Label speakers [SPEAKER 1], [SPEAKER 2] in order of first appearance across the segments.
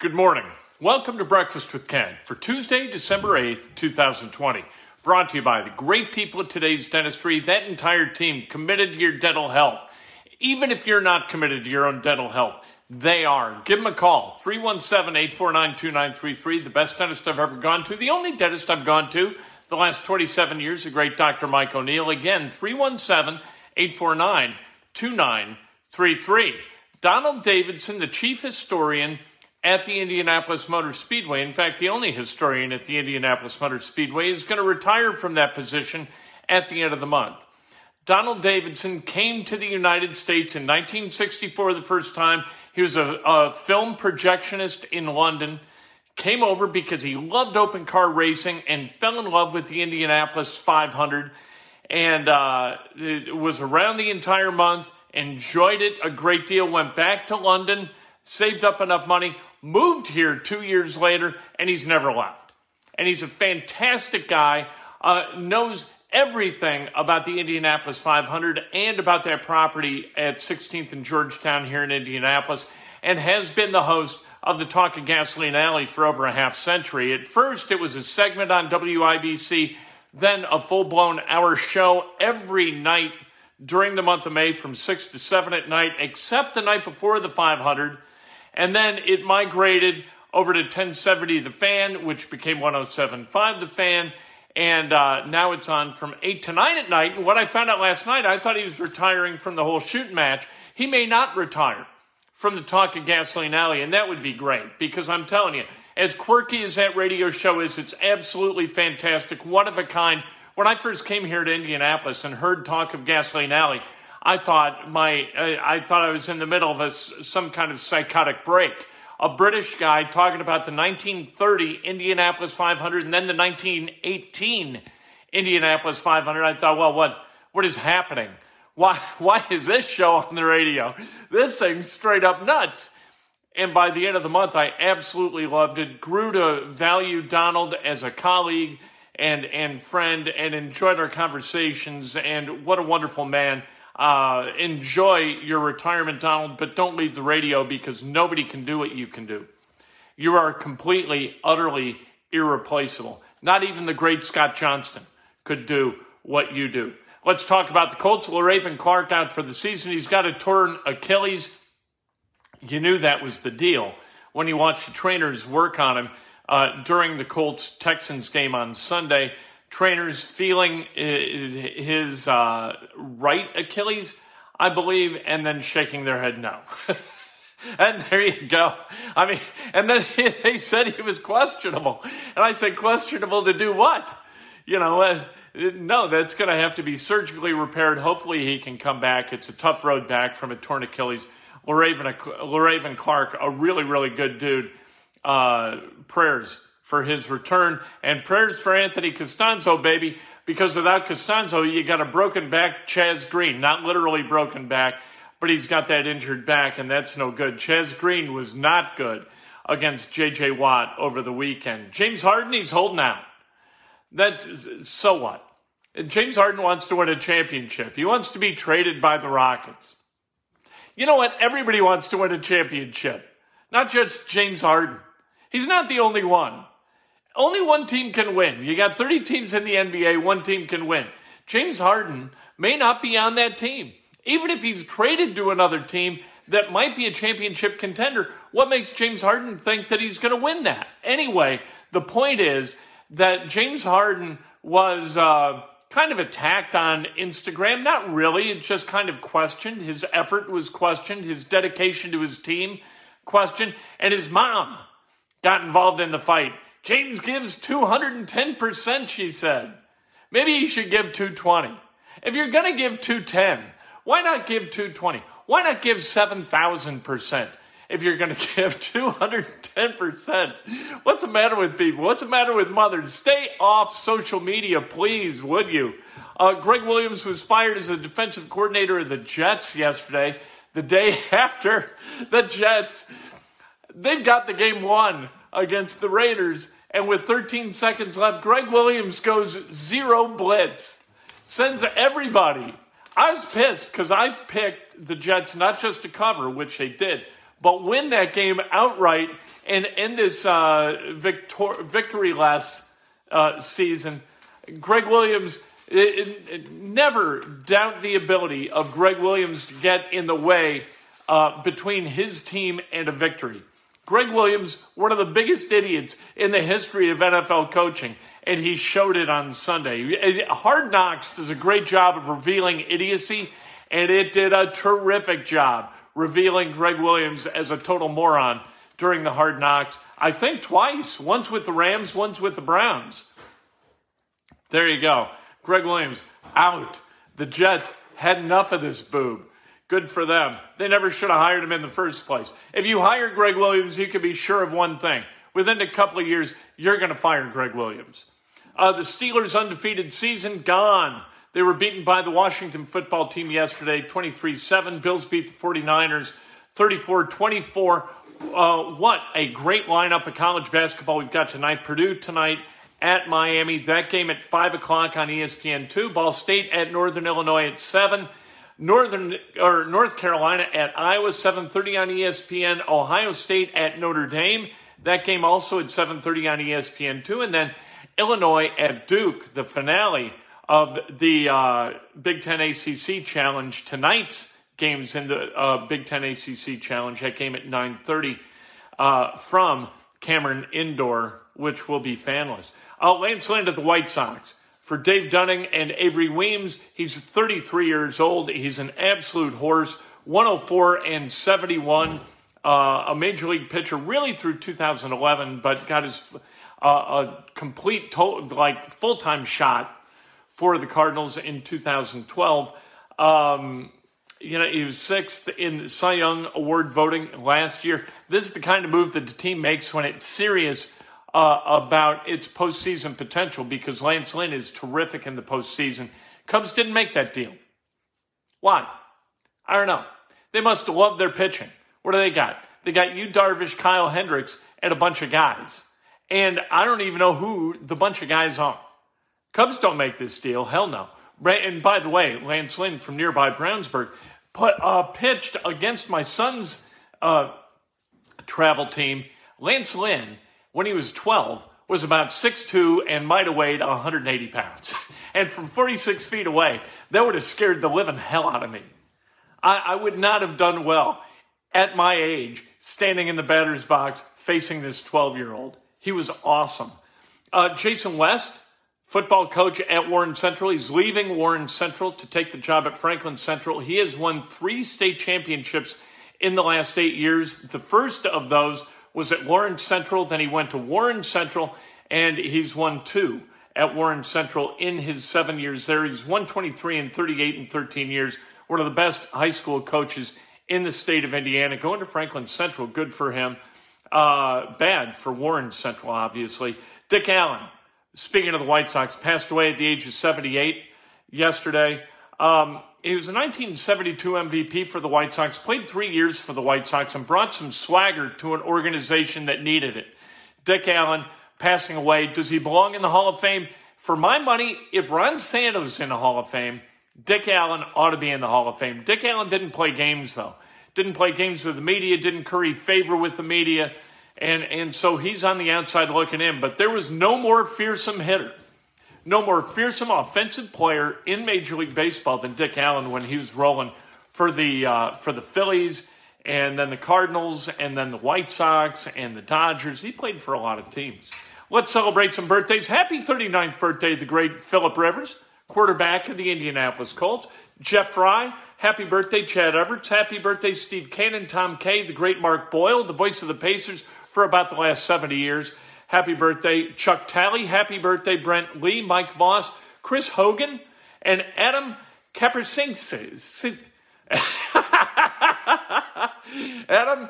[SPEAKER 1] Good morning. Welcome to Breakfast with Ken for Tuesday, December 8th, 2020. Brought to you by the great people at today's dentistry, that entire team committed to your dental health. Even if you're not committed to your own dental health, they are. Give them a call 317 849 2933. The best dentist I've ever gone to, the only dentist I've gone to the last 27 years, the great Dr. Mike O'Neill. Again, 317 849 2933. Donald Davidson, the chief historian at the Indianapolis Motor Speedway. In fact, the only historian at the Indianapolis Motor Speedway is going to retire from that position at the end of the month. Donald Davidson came to the United States in 1964 the first time. He was a, a film projectionist in London. Came over because he loved open car racing and fell in love with the Indianapolis 500 and uh, was around the entire month, enjoyed it a great deal, went back to London, saved up enough money, moved here two years later, and he's never left. And he's a fantastic guy, uh, knows everything about the Indianapolis 500 and about that property at 16th and Georgetown here in Indianapolis, and has been the host of the Talk of Gasoline Alley for over a half century. At first, it was a segment on WIBC, then a full blown hour show every night during the month of May from 6 to 7 at night, except the night before the 500 and then it migrated over to 1070 The Fan, which became 1075 The Fan. And uh, now it's on from 8 to 9 at night. And what I found out last night, I thought he was retiring from the whole shooting match. He may not retire from the Talk of Gasoline Alley, and that would be great because I'm telling you, as quirky as that radio show is, it's absolutely fantastic, one of a kind. When I first came here to Indianapolis and heard Talk of Gasoline Alley, I thought my I thought I was in the middle of a, some kind of psychotic break. A British guy talking about the 1930 Indianapolis 500 and then the 1918 Indianapolis 500. I thought, well, what what is happening? Why why is this show on the radio? This thing's straight up nuts. And by the end of the month, I absolutely loved it. Grew to value Donald as a colleague and and friend, and enjoyed our conversations. And what a wonderful man! Uh, enjoy your retirement, Donald, but don't leave the radio because nobody can do what you can do. You are completely, utterly irreplaceable. Not even the great Scott Johnston could do what you do. Let's talk about the Colts. Le'Raven Clark out for the season. He's got a torn Achilles. You knew that was the deal when you watched the trainers work on him uh, during the Colts Texans game on Sunday trainers feeling his uh, right Achilles, I believe, and then shaking their head no. and there you go. I mean, and then they said he was questionable. And I said, questionable to do what? You know, uh, no, that's going to have to be surgically repaired. Hopefully he can come back. It's a tough road back from a torn Achilles. Le'Raven, Clark, a really, really good dude. Uh, prayers for his return. And prayers for Anthony Castonzo, baby, because without Castonzo, you got a broken back Chaz Green. Not literally broken back, but he's got that injured back, and that's no good. Chaz Green was not good against J.J. Watt over the weekend. James Harden, he's holding out. That's so what? James Harden wants to win a championship. He wants to be traded by the Rockets. You know what? Everybody wants to win a championship, not just James Harden. He's not the only one. Only one team can win. You got 30 teams in the NBA, one team can win. James Harden may not be on that team. Even if he's traded to another team that might be a championship contender, what makes James Harden think that he's going to win that? Anyway, the point is that James Harden was uh, kind of attacked on Instagram. Not really, it just kind of questioned. His effort was questioned, his dedication to his team questioned, and his mom got involved in the fight. James gives 210%, she said. Maybe he should give 220. If you're going to give 210, why not give 220? Why not give 7,000%? If you're going to give 210%, what's the matter with people? What's the matter with mothers? Stay off social media, please, would you? Uh, Gregg Williams was fired as a defensive coordinator of the Jets yesterday, the day after the Jets. They've got the game won against the Raiders. And with 13 seconds left, Gregg Williams goes zero blitz, sends everybody. I was pissed because I picked the Jets not just to cover, which they did, but win that game outright and end this uh, victor- victory last uh, season. Gregg Williams, it, it, it, never doubt the ability of Gregg Williams to get in the way uh, between his team and a victory. Gregg Williams, one of the biggest idiots in the history of NFL coaching, and he showed it on Sunday. Hard Knocks does a great job of revealing idiocy, and it did a terrific job revealing Gregg Williams as a total moron during the Hard Knocks. I think twice, once with the Rams, once with the Browns. There you go. Gregg Williams out. The Jets had enough of this boob. Good for them. They never should have hired him in the first place. If you hire Gregg Williams, you can be sure of one thing. Within a couple of years, you're going to fire Gregg Williams. Uh, the Steelers' undefeated season gone. They were beaten by the Washington football team yesterday, 23 7. Bills beat the 49ers 34 24. Uh, what a great lineup of college basketball we've got tonight. Purdue tonight at Miami. That game at 5 o'clock on ESPN2. Ball State at Northern Illinois at 7. Northern or North Carolina at Iowa 7:30 on ESPN, Ohio State at Notre Dame. That game also at 7:30 on ESPN2 and then Illinois at Duke, the finale of the uh, Big 10 ACC Challenge tonight's games in the uh, Big 10 ACC Challenge. That game at 9:30 uh, from Cameron Indoor, which will be fanless. Uh, Lance Lynn at the White Sox for Dane Dunning and Avery Weems. He's 33 years old. He's an absolute horse, 104 and 71. Uh, a major league pitcher really through 2011, but got his uh, a complete, to- like full time shot for the Cardinals in 2012. Um, you know, he was sixth in Cy Young Award voting last year. This is the kind of move that the team makes when it's serious uh, about its postseason potential because Lance Lynn is terrific in the postseason. Cubs didn't make that deal. Why? I don't know. They must love their pitching. What do they got? They got Yu, Darvish, Kyle Hendricks, and a bunch of guys. And I don't even know who the bunch of guys are. Cubs don't make this deal. Hell no. And by the way, Lance Lynn from nearby Brownsburg put, uh, pitched against my son's uh, travel team. Lance Lynn when he was 12 was about 6'2 and might have weighed 180 pounds. And from 46 feet away, that would have scared the living hell out of me. I, I would not have done well at my age standing in the batter's box facing this 12 year old. He was awesome. Uh, Jason West, football coach at Warren Central. He's leaving Warren Central to take the job at Franklin Central. He has won three state championships in the last eight years. The first of those was at Warren Central. Then he went to Warren Central, and he's won two at Warren Central in his seven years there. He's 123 and 38 and 13 years. One of the best high school coaches in the state of Indiana. Going to Franklin Central, good for him. Uh, bad for Warren Central, obviously. Dick Allen, speaking of the White Sox, passed away at the age of 78 yesterday. Um, he was a 1972 MVP for the White Sox, played three years for the White Sox, and brought some swagger to an organization that needed it. Dick Allen passing away. Does he belong in the Hall of Fame? For my money, if Ron Santo's in the Hall of Fame, Dick Allen ought to be in the Hall of Fame. Dick Allen didn't play games, though. Didn't play games with the media, didn't curry favor with the media. And, and so he's on the outside looking in. But there was no more fearsome hitter, no more fearsome offensive player in Major League Baseball than Dick Allen when he was rolling for the, uh, for the Phillies and then the Cardinals and then the White Sox and the Dodgers. He played for a lot of teams. Let's celebrate some birthdays. Happy 39th birthday the great Philip Rivers, quarterback of the Indianapolis Colts. Jeff Fry, happy birthday, Chad Everts. Happy birthday, Steve Cannon, Tom Kay, the great Mark Boyle, the voice of the Pacers for about the last 70 years. Happy birthday, Chuck Talley. Happy birthday, Brent Lee, Mike Voss, Chris Hogan, and Adam Kapersinskis. Adam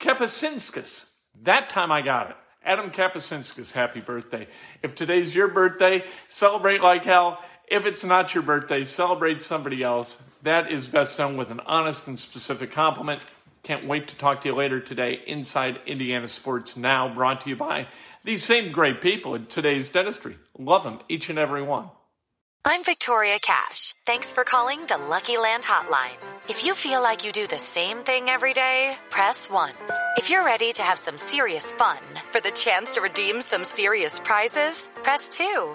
[SPEAKER 1] Kapasinskis. That time I got it. Adam Kapasinskis, happy birthday. If today's your birthday, celebrate like hell. If it's not your birthday, celebrate somebody else. That is best done with an honest and specific compliment. Can't wait to talk to you later today inside Indiana Sports Now, brought to you by these same great people in today's dentistry. Love them, each and every one.
[SPEAKER 2] I'm Victoria Cash. Thanks for calling the Lucky Land Hotline. If you feel like you do the same thing every day, press 1. If you're ready to have some serious fun for the chance to redeem some serious prizes, press 2.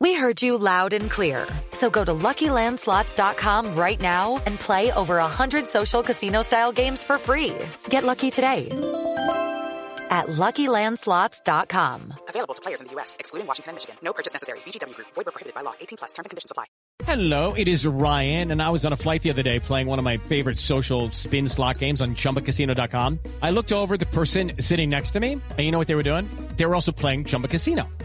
[SPEAKER 2] We heard you loud and clear. So go to LuckyLandSlots.com right now and play over 100 social casino style games for free. Get lucky today at LuckyLandSlots.com.
[SPEAKER 3] Available to players in the U.S., excluding Washington and Michigan. No purchase necessary. VGW Group. Void were prohibited by law. 18 plus. Terms and conditions apply.
[SPEAKER 4] Hello, it is Ryan, and I was on a flight the other day playing one of my favorite social spin slot games on ChumbaCasino.com. I looked over at the person sitting next to me, and you know what they were doing? They were also playing Chumba Casino.